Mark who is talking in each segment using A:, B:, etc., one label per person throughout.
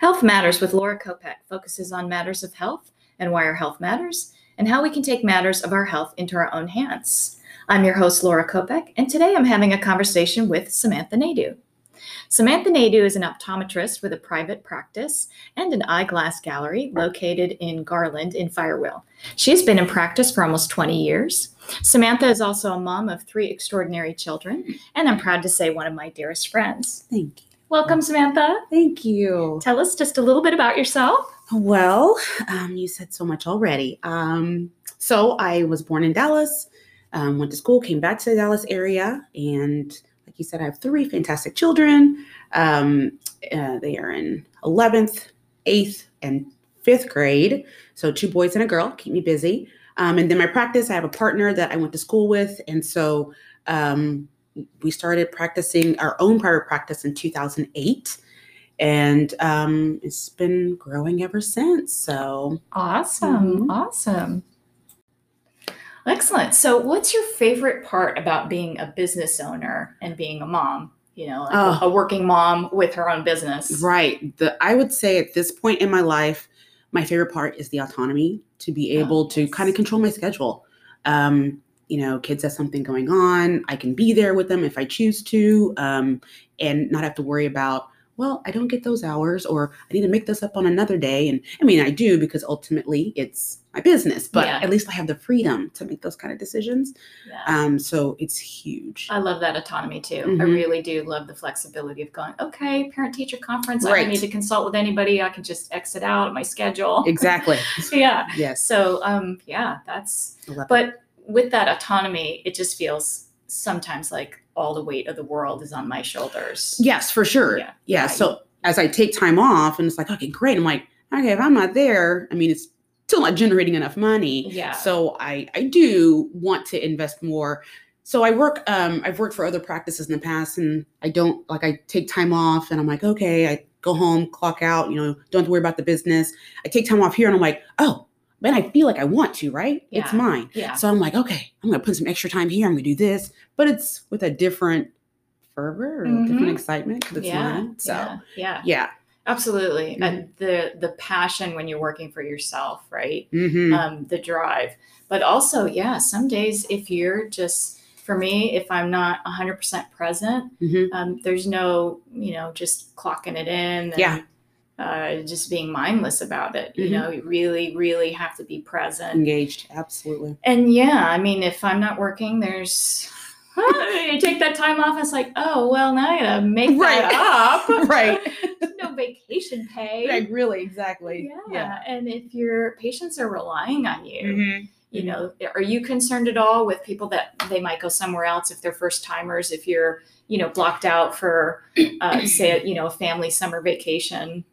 A: Health Matters with Laura Kopec focuses on matters of health and why our health matters, and how we can take matters of our health into our own hands. I'm your host, Laura Kopec, and today I'm having a conversation with Samantha Naidoo. Samantha Naidoo is an optometrist with a private practice and an eyeglass gallery located in Garland in Firewheel. She has been in practice for almost 20 years. Samantha is also a mom of three extraordinary children, and I'm proud to say one of my dearest friends.
B: Thank you.
A: Welcome, Samantha.
B: Thank you.
A: Tell us just a little bit about yourself.
B: Well, um, you said so much already. Um, so I was born in Dallas, um, went to school, came back to the Dallas area, and like you said, I have three fantastic children. Um, uh, they are in 11th, 8th, and 5th grade. So two boys and a girl keep me busy. Um, and then my practice, I have a partner that I went to school with. And so um, we started practicing our own private practice in 2008 and um, it's been growing ever since so
A: Awesome.
B: Mhm.
A: Awesome. Excellent. So, what's your favorite part about being a business owner and being a mom? You know, like
B: Oh.
A: a working mom with her own business.
B: right the i would say at this point in my life my favorite part is the autonomy to be
A: Oh,
B: able to kind of control my schedule um, you know kids have something going on i can be there with them if i choose to um, and not have to worry about well i don't get those hours or i need to make this up on another day and i mean i do because ultimately it's my business but
A: Yeah.
B: at least i have the freedom to make those kind of decisions
A: Yeah.
B: um, so it's huge
A: I love that autonomy too. I
B: Mhm.
A: really do love the flexibility of going, okay, parent teacher conference. I don't need to consult with anybody. I can just exit out of my schedule.
B: exactly
A: yeah.
B: yes
A: So, um, yeah, that's
B: but it.
A: With that autonomy, it just feels sometimes like all the weight of the world is on my shoulders.
B: Yes, for sure.
A: Yeah.
B: Yeah.
A: Yeah,
B: So as I take time off and it's like, okay, great. I'm like, okay, if I'm not there, I mean, it's still not generating enough money.
A: Yeah.
B: So I, I do want to invest more. So I work, um, I've worked for other practices in the past and I don't like, I take time off and I'm like, okay, I go home, clock out, you know, don't have to worry about the business. I take time off here and I'm like, oh, man, I feel like I want to, right?
A: Yeah.
B: It's mine.
A: Yeah.
B: So I'm like, okay, I'm gonna put some extra time here. I'm gonna do this, but it's with a different fervor or a different excitement because it's
A: yeah.
B: mine. So
A: yeah. Yeah.
B: yeah.
A: Absolutely.
B: Mhm.
A: And the the passion when you're working for yourself, right?
B: Mhm.
A: Um, the drive. But also, yeah, some days if you're just for me, if I'm not 100% present,
B: Mhm.
A: um, there's no, you know, just clocking it in. And,
B: Yeah.
A: Uh, just being mindless about it. You
B: Mhm.
A: know, you really, really have to be present.
B: Engaged, absolutely.
A: And yeah, I mean, if I'm not working, there's you take that time off. It's like, oh well, now I gotta make that up.
B: Right.
A: no vacation pay.
B: Like really, exactly.
A: Yeah. yeah. and if your patients are relying on you,
B: Mhm.
A: you know, are you concerned at all with people that they might go somewhere else if they're first timers? If you're, you know, blocked out for, uh, say, you know, a family summer vacation.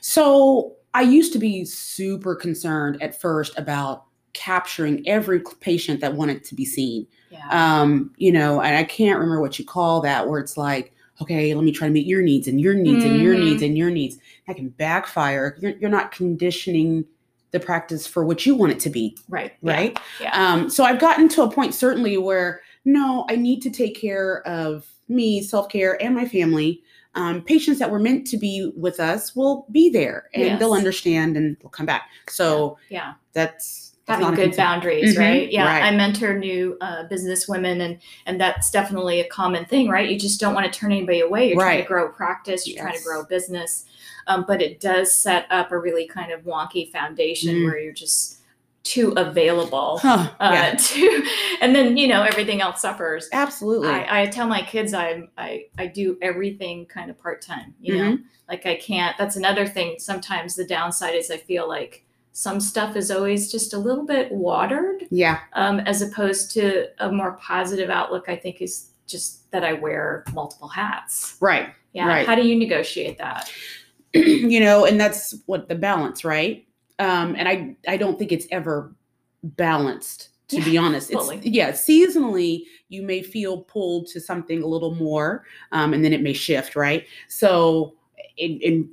B: So I used to be super concerned at first about capturing every patient that wanted to be seen.
A: Yeah.
B: Um, you know, and I can't remember what you call that, where it's like, okay, let me try to meet your needs and your needs and your needs and your needs. That can backfire. You're, you're not conditioning the practice for what you want it to be,
A: right. yeah,
B: right?
A: Yeah.
B: Um, so I've gotten to a point certainly where no, I need to take care of me, self care, and my family. Um, patients that were meant to be with us will be there and they'll understand and they'll come back. So
A: yeah.
B: that's, that's
A: having good
B: concern.
A: boundaries,
B: Mhm,
A: right? Yeah,
B: right.
A: I mentor new uh, business women, and and that's definitely a common thing, right? You just don't want to turn anybody away. You're trying to grow practice, you're trying to grow business, um, but it does set up a really kind of wonky foundation
B: Mm.
A: where you're just too available.
B: Huh,
A: Uh,
B: yeah,
A: to, and then you know everything else suffers.
B: absolutely.
A: I, I tell my kids I I I do everything kind of part time. You know,
B: Mm-hmm.
A: like I can't. That's another thing. Sometimes the downside is I feel like some stuff is always just a little bit watered,
B: yeah.
A: um, as opposed to a more positive outlook. I think is just that I wear multiple hats.
B: Right.
A: Yeah.
B: Right.
A: How do you negotiate that?
B: you know, and that's what the balance, right? Um, and I I don't think it's ever balanced, to be honest. It's yeah, seasonally you may feel pulled to something a little more, um, and then it may shift, right? So in in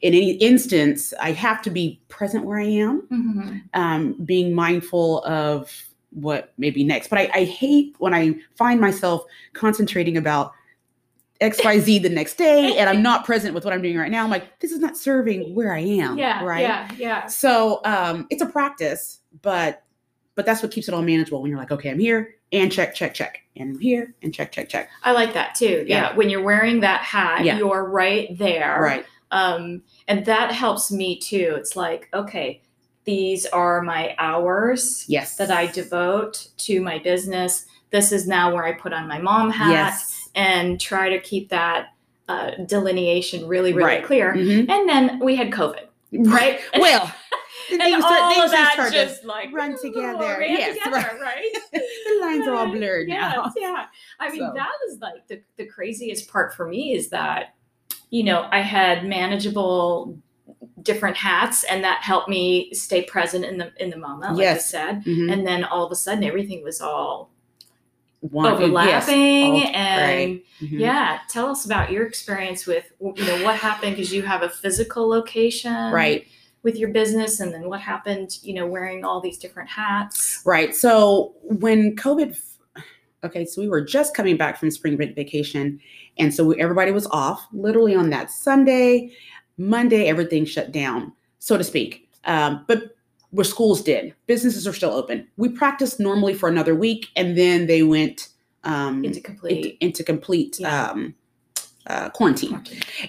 B: in any instance, I have to be present where I am,
A: Mm-hmm.
B: um, being mindful of what may be next. But I, I hate when I find myself concentrating about XYZ the next day and I'm not present with what I'm doing right now. I'm like, this is not serving where I am.
A: Yeah.
B: Right.
A: Yeah. Yeah.
B: So um it's a practice, but but that's what keeps it all manageable when you're like, okay, I'm here and check, check, check. And I'm here and check, check, check.
A: I like that too. Yeah.
B: Yeah.
A: When you're wearing that hat,
B: Yeah.
A: you're right there.
B: Right.
A: Um, and that helps me too. It's like, okay, these are my hours
B: Yes.
A: that I devote to my business. This is now where I put on my mom hat
B: Yes.
A: And try to keep that uh, delineation really, really
B: Right.
A: clear.
B: Mhm.
A: And then we had COVID, right?
B: Well,
A: and all
B: start-
A: of that just like
B: run together. Yes,
A: together, right?
B: the lines are all blurred
A: yes,
B: now.
A: Yeah. I mean,
B: So.
A: that was like the, the craziest part for me is that, you know, I had manageable different hats and that helped me stay present in the in the moment, like
B: Yes.
A: I said.
B: Mhm.
A: And then all of a sudden everything was all
B: One- yes.
A: overlapping
B: all
A: and
B: right. Mhm.
A: yeah, tell us about your experience with you know what happened because you have a physical location
B: Right.
A: with your business and then what happened, you know, wearing all these different hats.
B: Right. So when COVID, okay, so we were just coming back from spring break vacation. And so we, everybody was off literally on that Sunday. Monday, everything shut down, so to speak. Um, but where schools did, businesses are still open. We practiced normally for another week and then they went um,
A: Into
B: into,
A: complete
B: into complete
A: Yeah.
B: um, uh, quarantine.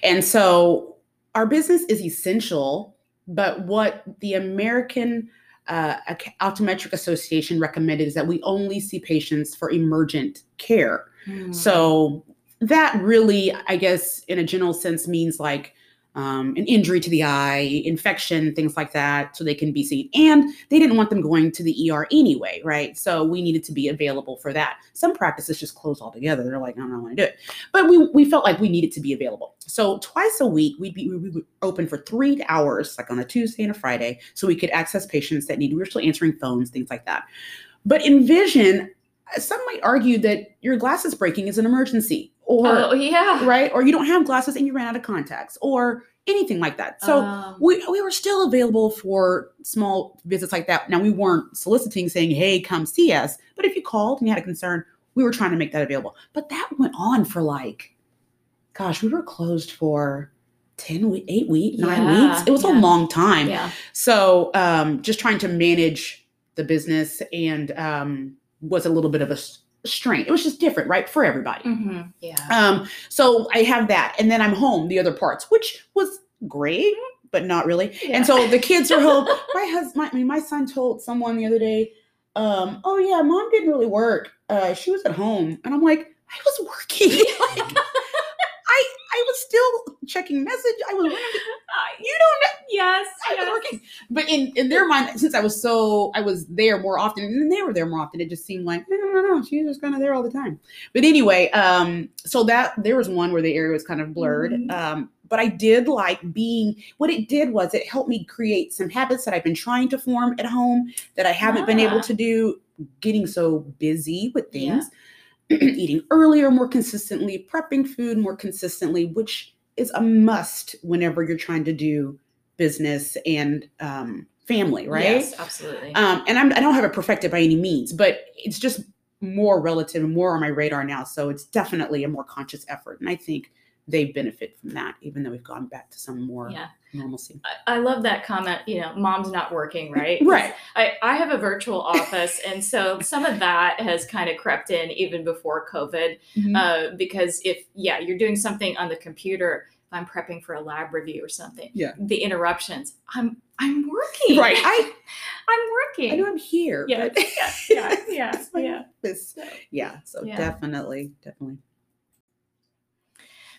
B: And so our business is essential, but what the American uh, Optometric Association recommended is that we only see patients for emergent care.
A: Hmm.
B: So that really, I guess, in a general sense, means like um, an injury to the eye, infection, things like that, so they can be seen. And they didn't want them going to the ER anyway, right? So we needed to be available for that. Some practices just close altogether. They're like, I don't want to do it. But we, we felt like we needed to be available. So twice a week, we'd be we would open for three hours, like on a Tuesday and a Friday, so we could access patients that need. We were still answering phones, things like that. But in vision, some might argue that your glasses breaking is an emergency, or
A: oh yeah.
B: right, or you don't have glasses and you ran out of contacts, or anything like that. So
A: Um,
B: we, we were still available for small visits like that. Now we weren't soliciting saying, "Hey, come see us," but if you called and you had a concern, we were trying to make that available. But that went on for like, gosh, we were closed for ten, we- eight weeks, nine
A: Yeah,
B: weeks. It was a long time.
A: yeah.
B: So um, just trying to manage the business and um, was a little bit of a strain. It was just different, right, for everybody.
A: hmm Yeah.
B: Um, so I have that, and then I'm home the other parts, which was great, but not really.
A: Yeah.
B: And so the kids are home. my husband, I mean, my son told someone the other day, um, "Oh yeah, mom didn't really work. Uh, she was at home," and I'm like, "I was working. like, I I was still checking message. I was. You don't know."
A: yes.
B: I was working. But in, in their mind, since I was so I was there more often, and they were there more often, it just seemed like no, no, no, no. She was just kind of there all the time. But anyway, um, so that there was one where the area was kind of blurred.
A: Mhm.
B: Um, but I did like being. What it did was it helped me create some habits that I've been trying to form at home that I haven't been able to do. Getting so busy with
A: Yeah.
B: Eating earlier, more consistently, prepping food more consistently, which is a must whenever you're trying to do business and um, family, right?
A: Yes, absolutely.
B: Um, and I'm, I don't have it perfected by any means, but it's just more relative and more on my radar now. So it's definitely a more conscious effort. And I think they benefit from that, even though we've gone back to some more
A: yeah.
B: normalcy.
A: I, I love that comment. You know, mom's not working, right?
B: Right.
A: I, I have a virtual office, and so some of that has kind of crept in even before COVID.
B: Mhm.
A: Uh, because if yeah, you're doing something on the computer, if I'm prepping for a lab review or something,
B: Yeah.
A: the interruptions. I'm I'm working.
B: right. I,
A: I'm working.
B: I know I'm here.
A: Yeah,
B: but
A: yeah, yeah, yeah, yeah.
B: Yeah. So
A: Yeah.
B: definitely, definitely.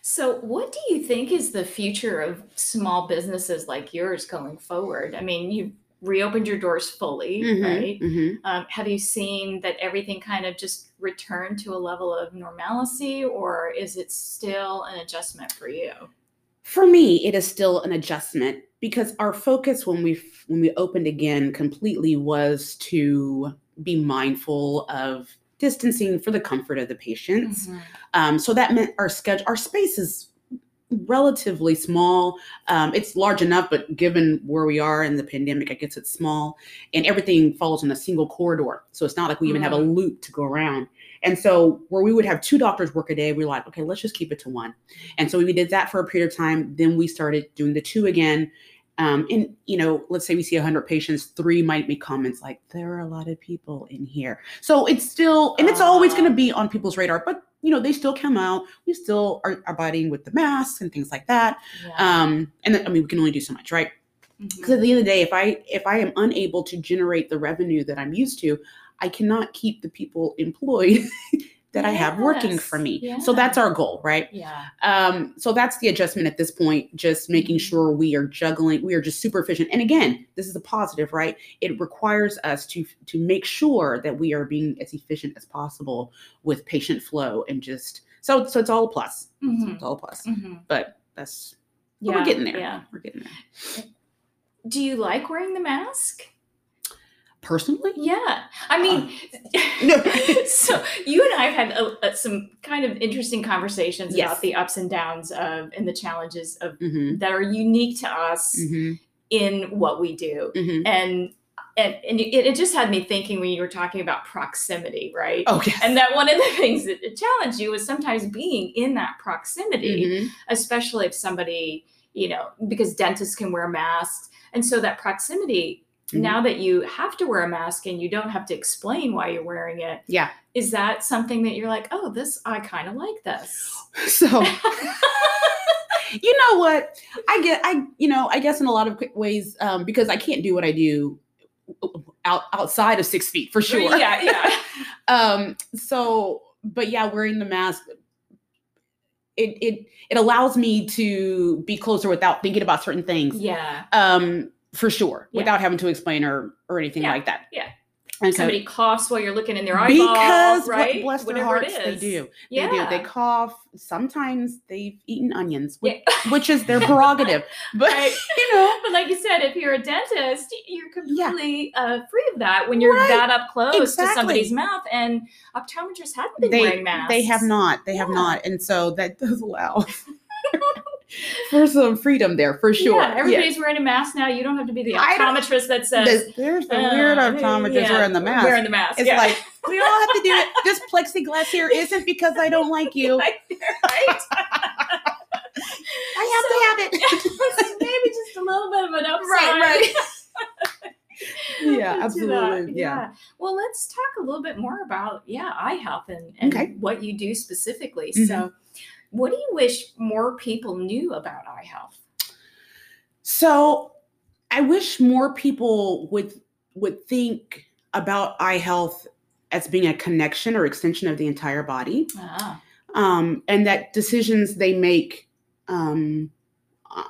A: So, what do you think is the future of small businesses like yours going forward? I mean, you reopened your doors fully,
B: Mhm,
A: right?
B: mhm.
A: Um, have you seen that everything kind of just returned to a level of normalcy, or is it still an adjustment for you?
B: For me, it is still an adjustment because our focus when we when we opened again completely was to be mindful of distancing for the comfort of the patients.
A: Mm-hmm.
B: Um, so that meant our schedule, our space is relatively small. Um, it's large enough, but given where we are in the pandemic, I guess it's small, and everything falls in a single corridor. So it's not like we even have a loop to go around. And so where we would have two doctors work a day, we are like, okay, let's just keep it to one. And so we did that for a period of time. Then we started doing the two again. Um, and you know, let's say we see 100 patients, three might be comments like, "There are a lot of people in here." So it's still, and it's always going to be on people's radar. But you know, they still come out. We still are abiding with the masks and things like that.
A: Yeah.
B: Um, and then, I mean, we can only do so much, right? Because at the end of the day, if I if I am unable to generate the revenue that I'm used to, I cannot keep the people employed that I have working for me.
A: yeah.
B: So that's our goal, right?
A: Yeah.
B: Um, so that's the adjustment at this point, just making
A: Mhm.
B: sure we are juggling, we are just super efficient. And again, this is a positive, right? It requires us to to make sure that we are being as efficient as possible with patient flow and just so so it's all a plus. So
A: Mhm.
B: it's all a plus.
A: Mhm.
B: But that's
A: Yeah.
B: we're getting there.
A: Yeah.
B: We're getting there.
A: Do you like wearing the mask?
B: Personally,
A: Yeah. I mean,
B: No.
A: so you and I have had uh uh some kind of interesting conversations
B: Yes.
A: about the ups and downs of and the challenges of
B: hmm
A: that are unique to us
B: hmm
A: in what we do.
B: hmm
A: And and, and it, it just had me thinking when you were talking about proximity, right?
B: Oh yes.
A: And that one of the things that challenged you was sometimes being in that proximity,
B: Mhm.
A: especially if somebody, you know, because dentists can wear masks. And so that proximity,
B: Mhm.
A: now that you have to wear a mask and you don't have to explain why you're wearing it,
B: Yeah.
A: is that something that you're like, oh, this, I kind of like this?
B: So you know what i get i you know i guess in a lot of quick ways um because i can't do what i do out outside of six feet for sure
A: Yeah, yeah.
B: um so but yeah wearing the mask it it it allows me to be closer without thinking about certain things
A: Yeah.
B: um for sure
A: Yeah.
B: without having to explain or or anything
A: Yeah,
B: like that
A: yeah.
B: and so
A: Somebody coughs while you're looking in their eyeball,
B: because
A: right?
B: bless their
A: Whatever it
B: hearts they do
A: Yeah.
B: they do they cough sometimes they've eaten onions which,
A: Yeah.
B: which is their prerogative but
A: Right.
B: you know
A: But like you said, if you're a dentist, you're
B: Yeah.
A: completely uh, free of that when you're
B: Right.
A: that up close to somebody's mouth. And optometrists haven't been
B: they
A: wearing masks.
B: they have not they have not and so that does allow for some freedom there for sure
A: Yeah, everybody's wearing a mask now. You don't have to be the optometrist that says
B: There's, the weird
A: uh,
B: optometrist
A: yeah,
B: wearing the mask
A: Wearing the mask.
B: it's
A: yeah.
B: like we all have to do it this plexiglass here isn't because i don't like you
A: right.
B: i have to have it
A: Maybe just a little bit of an upside.
B: right right yeah absolutely yeah
A: Well, let's talk a little bit more about yeah eye health and, and
B: Okay.
A: what you do specifically.
B: Mhm.
A: So, what do you wish more people knew about eye health?
B: So I wish more people would would think about eye health as being a connection or extension of the entire body,
A: Ah,
B: um, and that decisions they make um, uh,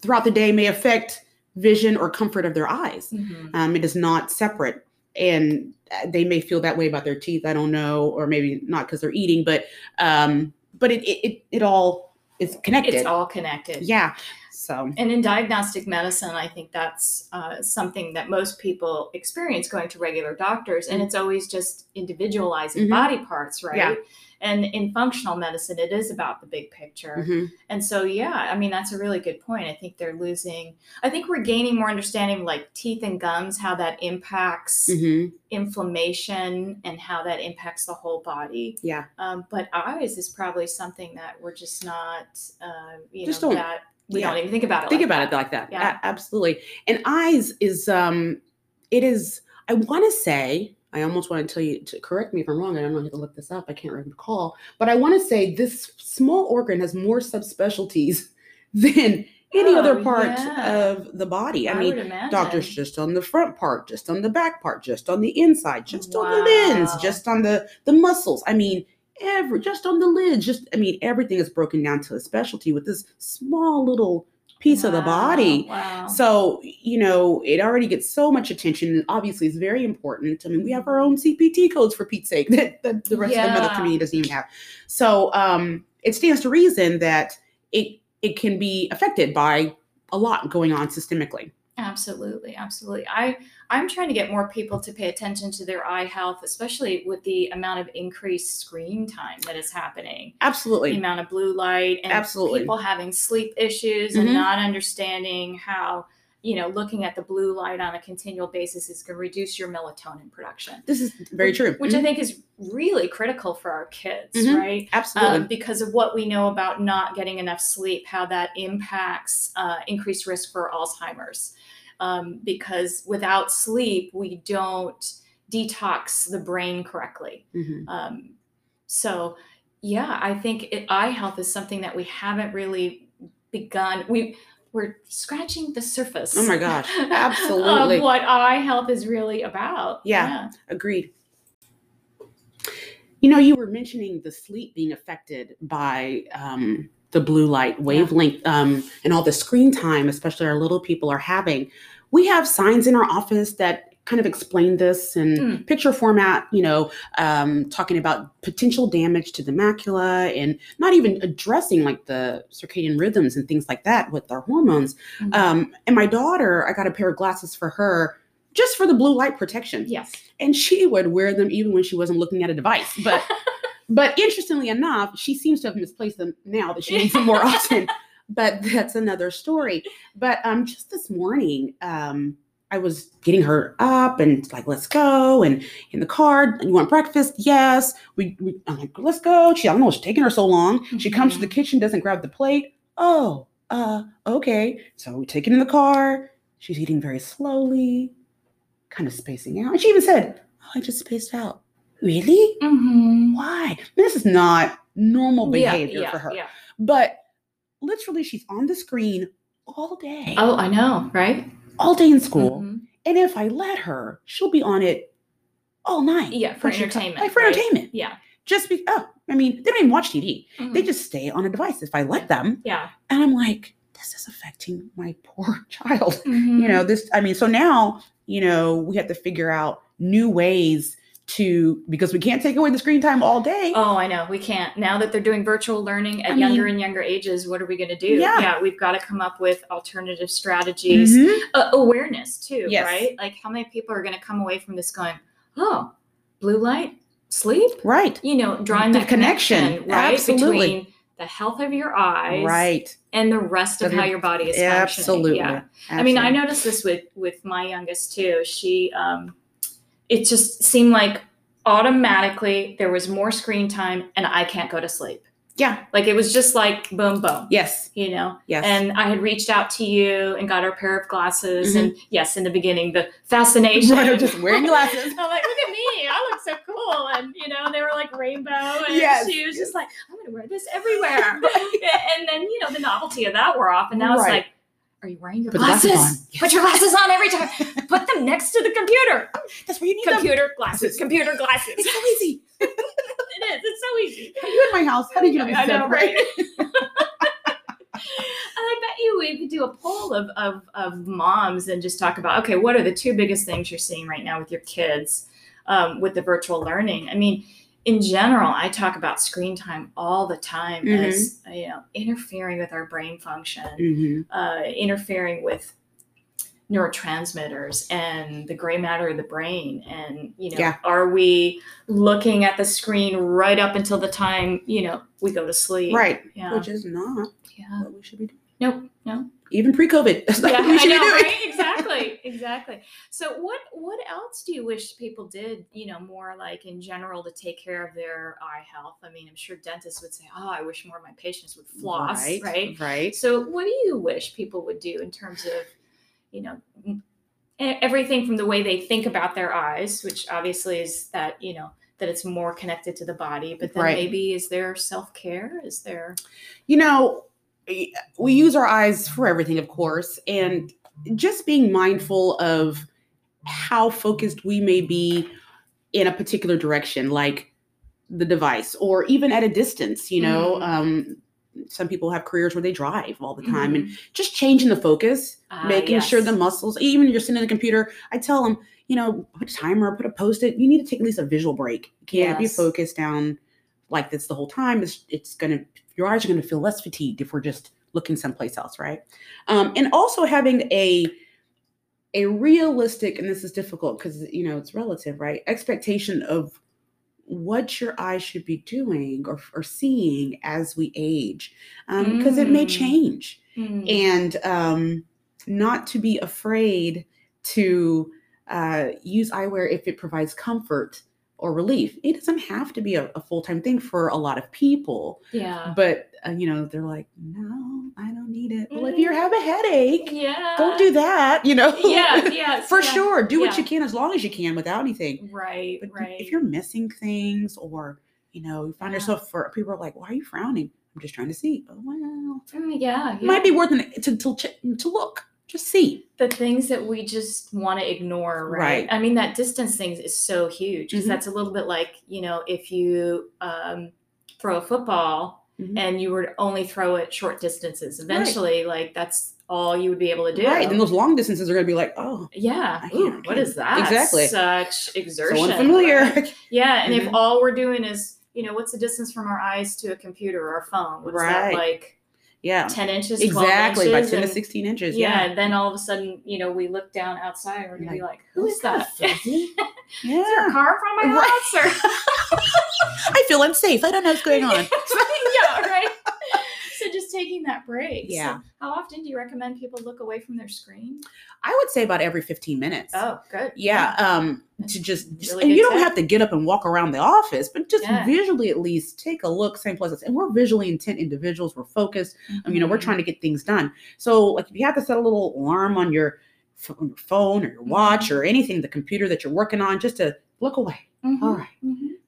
B: throughout the day may affect vision or comfort of their eyes.
A: mhm.
B: Um, it is not separate, and uh, they may feel that way about their teeth. I don't know, or maybe not because they're eating, but um, but it, it it all is connected.
A: It's all connected.
B: yeah. So
A: And in diagnostic medicine, I think that's uh, something that most people experience going to regular doctors, and it's always just individualizing
B: Mhm.
A: body parts, right?
B: Yeah.
A: And in functional medicine, it is about the big picture.
B: mhm.
A: And so, yeah, I mean, that's a really good point. I think they're losing, I think we're gaining more understanding like teeth and gums, how that impacts
B: Mhm.
A: inflammation and how that impacts the whole body.
B: yeah.
A: Um, but eyes is probably something that we're just not, uh, you
B: Just
A: know,
B: don't-
A: that we
B: yeah.
A: don't even think about it.
B: think
A: like
B: about
A: that.
B: it like that
A: Yeah.
B: A- absolutely and eyes is um it is i want to say i almost want to tell you to correct me if i'm wrong i don't know how to look this up i can't recall but i want to say this small organ has more subspecialties than any
A: Oh,
B: other part
A: yeah.
B: of the body. I,
A: I
B: mean doctors just on the front part just on the back part just on the inside just on the lens just on the the muscles. I mean every just on the lids just i mean everything is broken down to a specialty with this small little piece of the body
A: Wow.
B: so, you know, it already gets so much attention. And obviously, it's very important. I mean, we have our own CPT codes for Pete's sake that, that the rest of the medical community doesn't even have. So, um, it stands to reason that it it can be affected by a lot going on systemically.
A: Absolutely, absolutely. I I'm trying to get more people to pay attention to their eye health, especially with the amount of increased screen time that is happening.
B: Absolutely.
A: The amount of blue light and
B: Absolutely.
A: people having sleep issues and mm-hmm. not understanding how, you know, looking at the blue light on a continual basis is going to reduce your melatonin production.
B: This is very true.
A: Which
B: Mhm.
A: I think is really critical for our kids,
B: Mhm.
A: right?
B: Absolutely.
A: um, because of what we know about not getting enough sleep, how that impacts uh, increased risk for Alzheimer's. Um, because without sleep, we don't detox the brain correctly.
B: Mhm.
A: Um, so, yeah, I think it, eye health is something that we haven't really begun. We we're scratching the surface.
B: Oh my gosh, absolutely.
A: of what eye health is really about.
B: Yeah. Agreed. You know, you were mentioning the sleep being affected by um, the blue light wavelength um, and all the screen time, especially our little people are having. We have signs in our office that kind of explain this in
A: Mm.
B: picture format, you know, um, talking about potential damage to the macula and not even addressing like the circadian rhythms and things like that with our hormones.
A: Mhm.
B: Um, and my daughter, I got a pair of glasses for her just for the blue light protection
A: yes.
B: and she would wear them even when she wasn't looking at a device but but interestingly enough she seems to have misplaced them now that she needs them more often but that's another story but um just this morning um I was getting her up and like, let's go. And in the car, you want breakfast? Yes. We, we I'm like, let's go. She, I don't know, it's taking her so long. She comes to the kitchen, doesn't grab the plate. Oh, uh, okay. So we take it in the car. She's eating very slowly, kind of spacing out. And she even said, Oh, I just spaced out. Really?
A: Mhm.
B: Why? This is not normal
A: Yeah,
B: behavior
A: yeah,
B: for her.
A: yeah.
B: But literally, she's on the screen all day,
A: Oh, I know, right?
B: All day in school.
A: Mhm.
B: And if I let her, she'll be on it all night.
A: Yeah, for
B: when she co-
A: entertainment,
B: Like for
A: right?
B: entertainment.
A: Yeah.
B: Just be, oh, I mean, they don't even watch TV. They
A: Mhm.
B: just stay on a device if I let them.
A: yeah.
B: And I'm like, this is affecting my poor child.
A: Mhm.
B: You know, this, I mean, so now, you know, we have to figure out new ways to, because we can't take away the screen time all day.
A: Oh, I know. We can't. Now that they're doing virtual learning at
B: I
A: younger
B: mean-
A: and younger ages, what are we going to do?
B: Yeah.
A: we've got to come up with alternative strategies.
B: Mhm.
A: Uh, awareness, too,
B: Yes.
A: right? Like, how many people are going to come away from this going, oh, blue light, sleep?
B: Right.
A: You know, drawing
B: The
A: that connection,
B: connection.
A: right?
B: Absolutely.
A: Between the health of your eyes
B: Right.
A: and the rest of how
B: your-
A: body is functioning.
B: Absolutely.
A: Yeah. I mean, I noticed this with with my youngest too. She, um, it just seemed like automatically there was more screen time, and I can't go to sleep.
B: Yeah.
A: Like it was just like boom, boom.
B: Yes.
A: You know,
B: Yes.
A: and I had reached out to you and got her a pair of glasses,
B: Mhm.
A: and yes, in the beginning, the fascination.
B: Right, just wearing glasses.
A: I'm like, look at me, I look so cool, and you know, they were like rainbow, and
B: Yes.
A: she was just like, I'm gonna wear this everywhere, and then you know, the novelty of that wore off, and now it's
B: Right.
A: like, are you wearing your
B: Put
A: glasses?
B: glasses on.
A: Put your glasses on every time. Put them next to the computer.
B: That's where you need them.
A: Computer glasses. Computer glasses.
B: It's so easy.
A: it is. It's so easy.
B: Are you in my house? How did you know
A: I know, right? I bet you we could do a poll of, of, of moms and just talk about okay, what are the two biggest things you're seeing right now with your kids um, with the virtual learning? I mean, in general, I talk about screen time all the time
B: Mhm.
A: as you know interfering with our brain function,
B: Mhm.
A: uh, interfering with neurotransmitters and the gray matter of the brain and you know
B: Yeah.
A: are we looking at the screen right up until the time you know we go to sleep
B: Right.
A: yeah
B: Which is not
A: yeah
B: what we should be doing.
A: nope no
B: Even pre-COVID. That's
A: yeah
B: we
A: I know,
B: be doing.
A: right exactly exactly so what what else do you wish people did you know more like in general to take care of their eye health i mean i'm sure dentists would say oh i wish more of my patients would floss
B: Right.
A: right
B: Right.
A: So, what do you wish people would do in terms of, you know, everything from the way they think about their eyes, which obviously is that, you know, that it's more connected to the body, but then
B: Right.
A: maybe is there self care? Is there,
B: you know, we use our eyes for everything, of course, and just being mindful of how focused we may be in a particular direction, like the device, or even at a distance. You know,
A: Mhm.
B: um, some people have careers where they drive all the time, and
A: Mhm.
B: just changing the focus,
A: Ah,
B: making sure the muscles, even you're sitting at the computer. I tell them, you know, put a timer, put a post-it. You need to take at least a visual break. You can't be focused down like this the whole time. It's it's gonna your eyes are gonna feel less fatigued if we're just looking someplace else, right? Um, and also having a a realistic, and this is difficult because you know it's relative, right? Expectation of what your eyes should be doing or, or seeing as we age, because it may
A: Mm.
B: change,
A: Mm.
B: and um, not to be afraid to uh, use eyewear if it provides comfort or relief. It doesn't have to be a, a full time thing for a lot of people,
A: yeah.
B: but uh, you know they're like, no, I don't need it. Well, if you have a headache,
A: Yeah.
B: don't do that. You know,
A: Yeah, yeah.
B: for
A: yeah.
B: sure. Do what you can as long as you can without anything.
A: Right,
B: But
A: right.
B: if you're missing things or you know you find
A: Yeah.
B: yourself for people are like, why are you frowning? I'm just trying to see. Oh well,
A: Mm, yeah,
B: it might be worth it to to to look, just see.
A: the things that we just want to ignore, right?
B: Right.
A: I mean, that distance thing is so huge because
B: Mhm.
A: that's a little bit like, you know, if you um, throw a football
B: Mhm.
A: and you were to only throw it short distances, eventually, like, that's all you would be able to do.
B: Right, and those long distances are going to be like, oh,
A: yeah. Ooh, what is that?
B: Exactly.
A: Such exertion.
B: so unfamiliar.
A: right? Yeah. And if
B: Mhm.
A: all we're doing is, you know, what's the distance from our eyes to a computer or a phone? What's that like?
B: Yeah,
A: 10 inches, 12
B: exactly. By
A: inches,
B: ten to sixteen inches.
A: yeah,
B: Yeah,
A: and then all of a sudden, you know, we look down outside and we're gonna be like, "Who
B: "What's
A: is that?
B: that,
A: is
B: fuzzy?"
A: there a car from my
B: Right.
A: house?" Or
B: I feel unsafe. I don't know what's going on.
A: yeah, right. So just taking break. So
B: Yeah.
A: how often do you recommend people look away from their screen?
B: I would say about every fifteen minutes.
A: Oh, good.
B: Yeah, um, to just, just
A: Really
B: and you don't have to get up and walk around the office, but just
A: Yeah.
B: visually at least take a look, same places. And we're visually intent individuals. We're focused. and, you know, we're
A: Mhm.
B: trying to get things done. So, like, if you have to set a little alarm on your, on your phone or your watch
A: Mm-hmm.
B: or anything, the computer that you're working on, just to look away.
A: Mhm.
B: All right.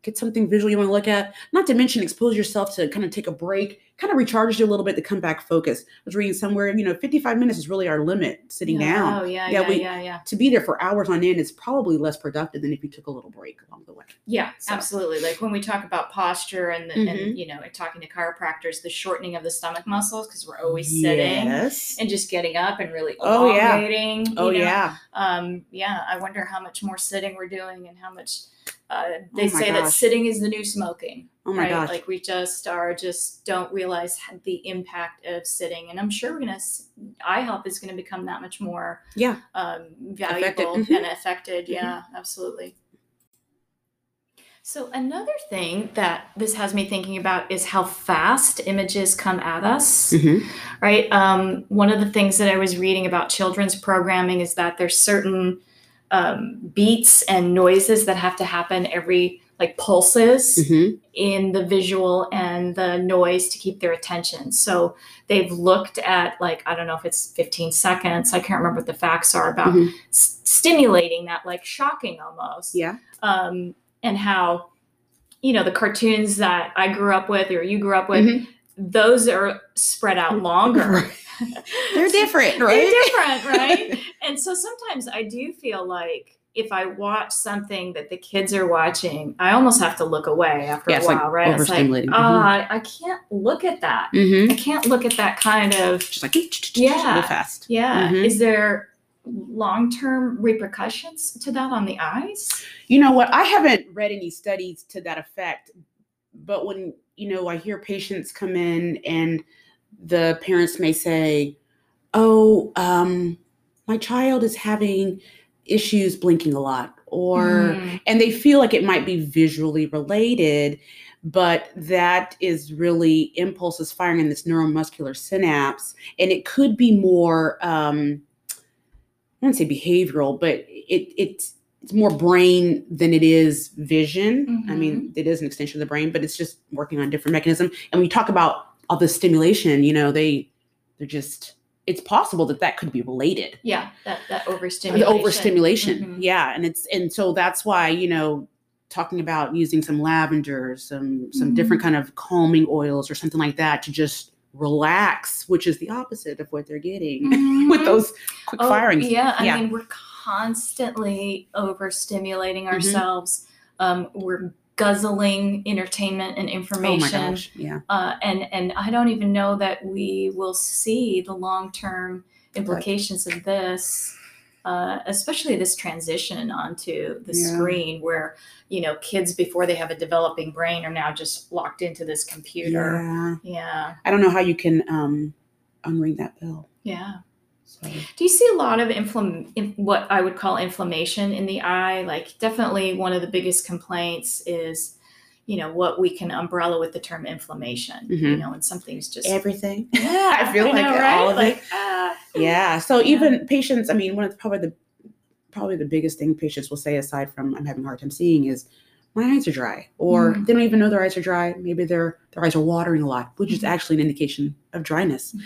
B: Get something visual you want to look at. Not to mention expose yourself to kind of take a break, kind of recharges you a little bit to come back focused. I was reading somewhere, you know, 55 minutes is really our limit sitting down
A: Oh, yeah,
B: Yeah,
A: yeah,
B: we-
A: yeah, yeah.
B: to be there for hours on end is probably less productive than if you took a little break along the way.
A: Yeah,
B: So-
A: absolutely. Like when we talk about posture and, the, and
B: Mhm.
A: you know, and talking to chiropractors, the shortening of the stomach muscles because we're always sitting
B: Yes.
A: and just getting up and really
B: Oh, yeah. Oh
A: you know?
B: yeah.
A: um yeah i wonder how much more sitting we're doing and how much uh, they
B: Oh
A: say that sitting is the new smoking
B: Oh my
A: right
B: gosh.
A: like we just are just don't realize the impact of sitting and i'm sure we're gonna s- eye health is gonna become that much more
B: Yeah.
A: um valuable
B: Mhm.
A: and affected
B: Mhm.
A: yeah absolutely so another thing that this has me thinking about is how fast images come at us
B: Mhm.
A: right? Um, one of the things that I was reading about children's programming is that there's certain um, beats and noises that have to happen every like pulses
B: Mhm.
A: in the visual and the noise to keep their attention. So they've looked at like I don't know if it's 15 seconds. I can't remember what the facts are about
B: Mhm.
A: s- stimulating that like shocking almost
B: Yeah.
A: um, and how you know the cartoons that I grew up with or you grew up with
B: Mhm.
A: Those are spread out longer.
B: They're different, right?
A: They're different, right? and so sometimes I do feel like if I watch something that the kids are watching, I almost have to look away after
B: Yeah,
A: a
B: it's like
A: while, right? It's like, ah, I can't look at that.
B: Mm-hmm.
A: I can't look at that kind of
B: Just like
A: Yeah.
B: fast.
A: yeah.
B: Mhm.
A: Is there long-term repercussions to that on the eyes?
B: You know what? I haven't read any studies to that effect, but when you know I hear patients come in and the parents may say, "Oh, um, my child is having issues blinking a lot," or
A: Mm,
B: and they feel like it might be visually related but that is really impulses firing in this neuromuscular synapse and it could be more um i wouldn't say behavioral but it it's it's more brain than it is vision i mean it is an extension of the brain but it's just working on a different mechanism and we talk about all the stimulation you know they they're just it's possible that that could be related
A: yeah, that that
B: the
A: overstimulation.
B: overstimulation
A: Mhm.
B: yeah and it's and so that's why you know talking about using some lavender some some different kind of calming oils or something like that to just relax which is the opposite of what they're getting with
A: Mhm.
B: those quick
A: Oh,
B: firings
A: Yeah, I
B: Yeah.
A: mean, we're constantly overstimulating
B: Mhm.
A: ourselves. Um, we're guzzling entertainment and
B: oh my
A: information,
B: gosh yeah
A: uh, and and I don't even know that we will see the long term implications of this. Uh, especially this transition onto the
B: Yeah.
A: screen where you know kids before they have a developing brain are now just locked into this computer
B: yeah
A: yeah
B: i don't know how you can um unring that bell
A: yeah
B: So,
A: Do you see a lot of inflam- in- what I would call inflammation in the eye? Like, definitely one of the biggest complaints is, you know, what we can umbrella with the term inflammation. You
B: Mhm.
A: know, and something's just
B: everything.
A: yeah,
B: I feel like
A: know,
B: all of it.
A: like, ah.
B: Yeah. So
A: Yeah.
B: even patients, I mean, one of the, probably the probably the biggest thing patients will say aside from I'm having a hard time seeing is my eyes are dry, or
A: Mhm.
B: they don't even know their eyes are dry. Maybe their their eyes are watering a lot, which is
A: Mhm.
B: actually an indication of dryness.
A: Mhm.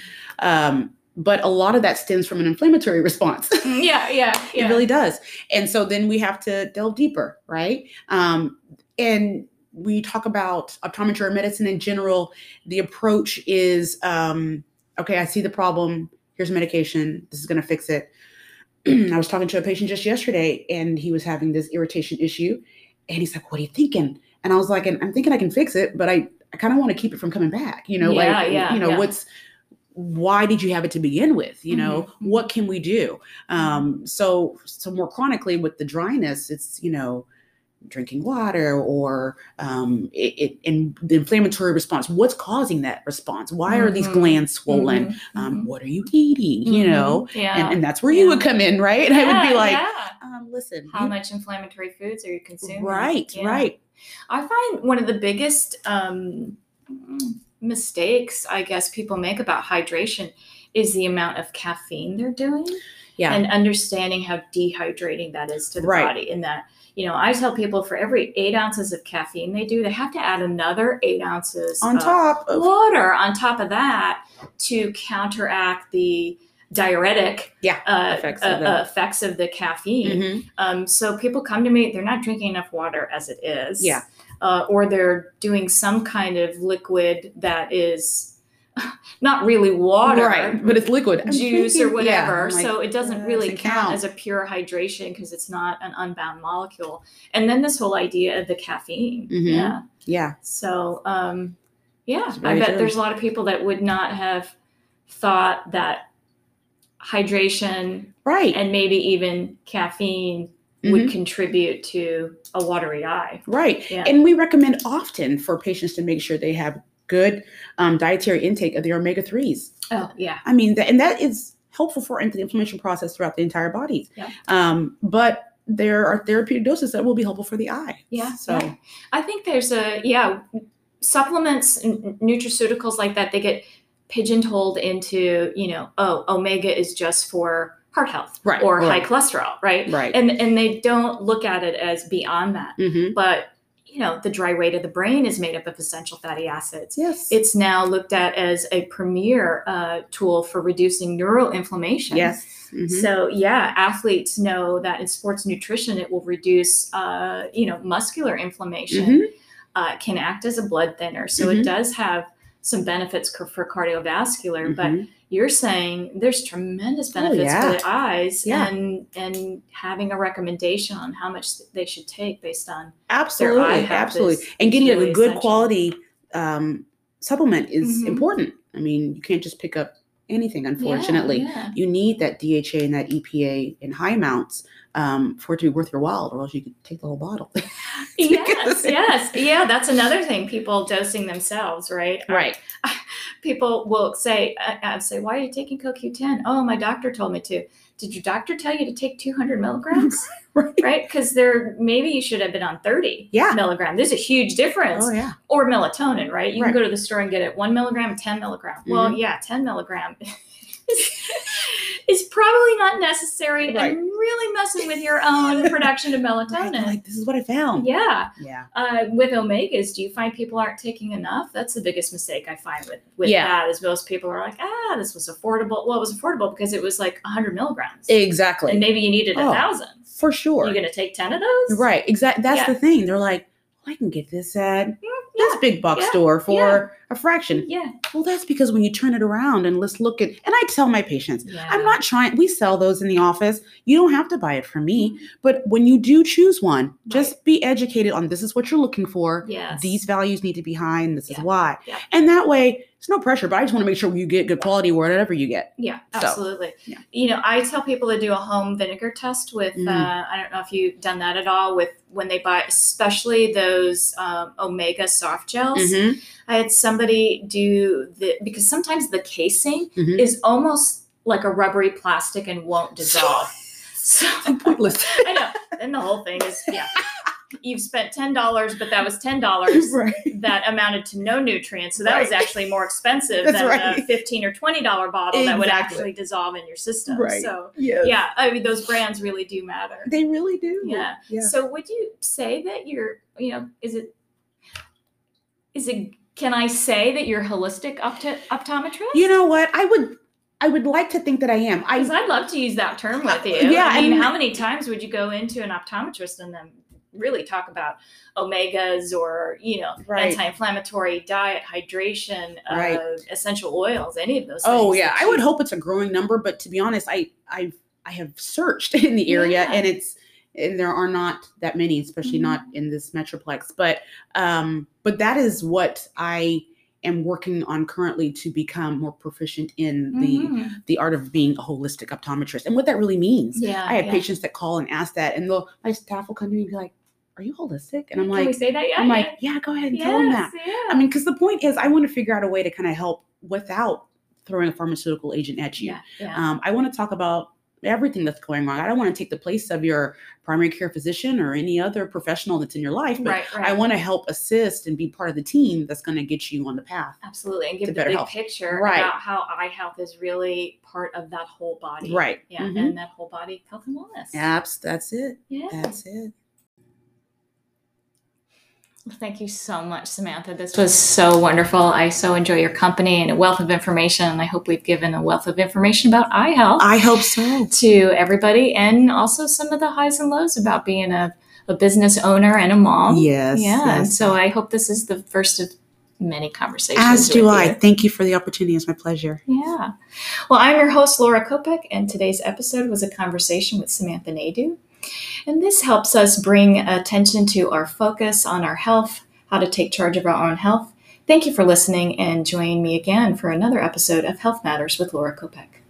B: Um, but a lot of that stems from an inflammatory response.
A: yeah, yeah, yeah.
B: It really does. And so then we have to delve deeper, right? Um, and we talk about optometry or medicine in general. The approach is um, okay, I see the problem. Here's medication. This is going to fix it. I was talking to a patient just yesterday and he was having this irritation issue. And he's like, What are you thinking? And I was like, and I'm thinking I can fix it, but I, I kind of want to keep it from coming back. You know,
A: Yeah,
B: like,
A: yeah,
B: you know,
A: yeah.
B: what's, why did you have it to begin with? You know
A: Mhm, mhm.
B: what can we do? Um so so more chronically with the dryness it's you know drinking water or um it, it and the inflammatory response. What's causing that response? Why are these
A: Mhm,
B: glands swollen?
A: Mhm,
B: um what are you eating? You know
A: yeah.
B: and, and that's where you would come in right? And i would be like
A: yeah.
B: um listen
A: how
B: you-
A: much inflammatory foods are you consuming?
B: right
A: Yeah.
B: right.
A: I find one of the biggest um, mistakes, I guess, people make about hydration is the amount of caffeine they're doing
B: yeah
A: and understanding how dehydrating that is to the
B: Right.
A: body. And that, you know, I tell people for every eight ounces of caffeine they do, they have to add another eight ounces
B: on
A: of
B: top of
A: water on top of that to counteract the diuretic
B: Yeah,
A: uh,
B: effects of the-
A: uh, effects of the caffeine.
B: Mhm.
A: Um, so people come to me, they're not drinking enough water as it is.
B: Yeah.
A: Uh, or they're doing some kind of liquid that is not really water.
B: right but it's liquid
A: Juice
B: thinking-
A: or whatever.
B: I'm like,
A: so it doesn't really
B: doesn't
A: count,
B: count.
A: as a pure hydration because it's not an unbound molecule. And then this whole idea of the caffeine.
B: Mhm.
A: Yeah.
B: yeah
A: So, um, yeah, I bet
B: true.
A: there's a lot of people that would not have thought that hydration
B: right
A: and maybe even caffeine
B: Mhm.
A: would contribute to a watery eye.
B: Right.
A: Yeah.
B: And we recommend often for patients to make sure they have good um, dietary intake of the omega 3s.
A: Oh, yeah.
B: I mean, that, and that is helpful for the inflammation process throughout the entire body.
A: Yeah.
B: Um, but there are therapeutic doses that will be helpful for the eye.
A: Yeah,
B: So,
A: yeah. I think there's a, yeah, supplements, n- nutraceuticals like that, they get pigeonholed into, you know, oh, omega is just for heart health
B: Right,
A: or high cholesterol, right?
B: right.
A: And, and they don't look at it as beyond that.
B: Mhm.
A: But, you know, the dry weight of the brain is made up of essential fatty acids.
B: Yes.
A: It's now looked at as a premier uh, tool for reducing neural inflammation.
B: yes. Mhm.
A: So yeah, athletes know that in sports nutrition, it will reduce, uh, you know, muscular inflammation.
B: Mhm.
A: Uh, can act as a blood thinner, so it does have some benefits for cardiovascular. But
B: Mhm.
A: You're saying there's tremendous
B: Oh,
A: benefits
B: yeah.
A: for the eyes,
B: Yeah.
A: and and having a recommendation on how much they should take based on
B: absolutely.
A: eye
B: Absolutely. and getting
A: really
B: a good
A: essential.
B: quality um, supplement is
A: Mhm.
B: important. I mean, you can't just pick up anything, unfortunately.
A: Yeah,
B: you need that DHA and that EPA in high amounts um, for it to be worth your while, or else you could take the whole bottle.
A: yes, yes, yeah. That's another thing. People dosing themselves, right?
B: Right.
A: people will say, I, I say, why are you taking CoQ10? Oh, my doctor told me to. Did your doctor tell you to take 200 milligrams?
B: Right.
A: right? Because there, maybe you should have been on 30
B: Yeah.
A: milligram. There's a huge difference.
B: Oh yeah.
A: Or melatonin, right? You
B: Right.
A: can go to the store and get it one milligram, 10 milligram. Well, mm-hmm. yeah, 10 milligram is, probably not necessary
B: Right.
A: and really messing with your own production of melatonin.
B: They're Like this is what I found.
A: yeah.
B: Yeah.
A: Uh, with omegas, do you find people aren't taking enough? That's the biggest mistake I find with with
B: Yeah.
A: that. Is most people are like, ah, this was affordable. Well, it was affordable because it was like 100 milligrams,
B: Exactly.
A: and maybe you needed a
B: Oh,
A: thousand.
B: For sure.
A: You're gonna take 10 of those,
B: right. Exactly. That's
A: Yeah.
B: the thing. They're like, well, I can get this at this big box
A: yeah,
B: store for a fraction.
A: yeah,
B: Well, that's because when you turn it around and let's look at, and I tell my patients,
A: yeah.
B: I'm not trying. We sell those in the office. You don't have to buy it from me. But when you do choose one, just be educated on this is what you're looking for.
A: Yes.
B: These values need to be high, and this is why.
A: Yeah.
B: And that way, it's no pressure. But I just want to make sure you get good quality whatever you get.
A: Yeah,
B: So,
A: absolutely.
B: yeah.
A: You know, I tell people to do a home vinegar test with.
B: Mm.
A: Uh, I don't know if you've done that at all with when they buy, especially those um, omega soft gels.
B: Mhm,
A: I had somebody do the because sometimes the casing
B: mhm.
A: is almost like a rubbery plastic and won't dissolve. so
B: Pointless.
A: I know. And the whole thing is, yeah, you've spent ten dollars, but that was ten dollars
B: right.
A: that amounted to no nutrients. So that was actually more expensive
B: That's
A: than a
B: right.
A: fifteen or twenty dollar bottle that would actually dissolve in your system.
B: Right.
A: So
B: Yes.
A: yeah, I mean those brands really do matter.
B: They really do.
A: Yeah.
B: Yeah.
A: So would you say that you're, you know, is it, is it, can I say that you're holistic opto- optometrist?
B: You know what? I would I would like to think that I am. I,
A: I'd love to use that term with you.
B: Yeah,
A: I mean,
B: and-
A: how many times would you go into an optometrist and then really talk about omegas or, you know,
B: Right.
A: anti-inflammatory diet, hydration,
B: Right.
A: uh, essential oils, any of those
B: Oh yeah, I would hope it's a growing number, but to be honest, I I I have searched in the area
A: Yeah.
B: and it's and there are not that many, especially
A: Mhm.
B: not in this metroplex. But um but that is what I am working on currently to become more proficient in the
A: Mhm.
B: the art of being a holistic optometrist and what that really means.
A: Yeah.
B: I have
A: yeah.
B: patients that call and ask that and they'll my staff will come to me and be like, Are you holistic? And I'm
A: Can we
B: like,
A: say that yet?
B: I'm like, yeah, go ahead and tell them that.
A: Yeah.
B: I mean, because the point is, I want to figure out a way to kind of help without throwing a pharmaceutical agent at you.
A: yeah, yeah.
B: Um, I want to talk about everything that's going wrong. I don't want to take the place of your primary care physician or any other professional that's in your life, but
A: right, right.
B: I want to help assist and be part of the team that's going to get you on the path.
A: Absolutely, and give the big
B: health.
A: picture
B: Right.
A: about how eye health is really part of that whole body.
B: Right.
A: Yeah,
B: Mhm.
A: and that whole body health and wellness.
B: Abs, that's it.
A: Yeah.
B: That's it.
A: Well, Thank you so much, Samantha. This was so wonderful. I so enjoy your company and a wealth of information. And I hope we've given a wealth of information about eye health
B: I hope so.
A: to everybody, and also some of the highs and lows about being a, a business owner and a mom.
B: Yes.
A: Yeah. And
B: yes.
A: so I hope this is the first of many conversations.
B: As do I.
A: you.
B: Thank you for the opportunity. It's my pleasure.
A: Yeah. Well, I'm your host, Laura Kopec, and today's episode was a conversation with Samantha Naidoo. And this helps us bring attention to our focus on our health, how to take charge of our own health. Thank you for listening, and join me again for another episode of Health Matters with Laura Kopec.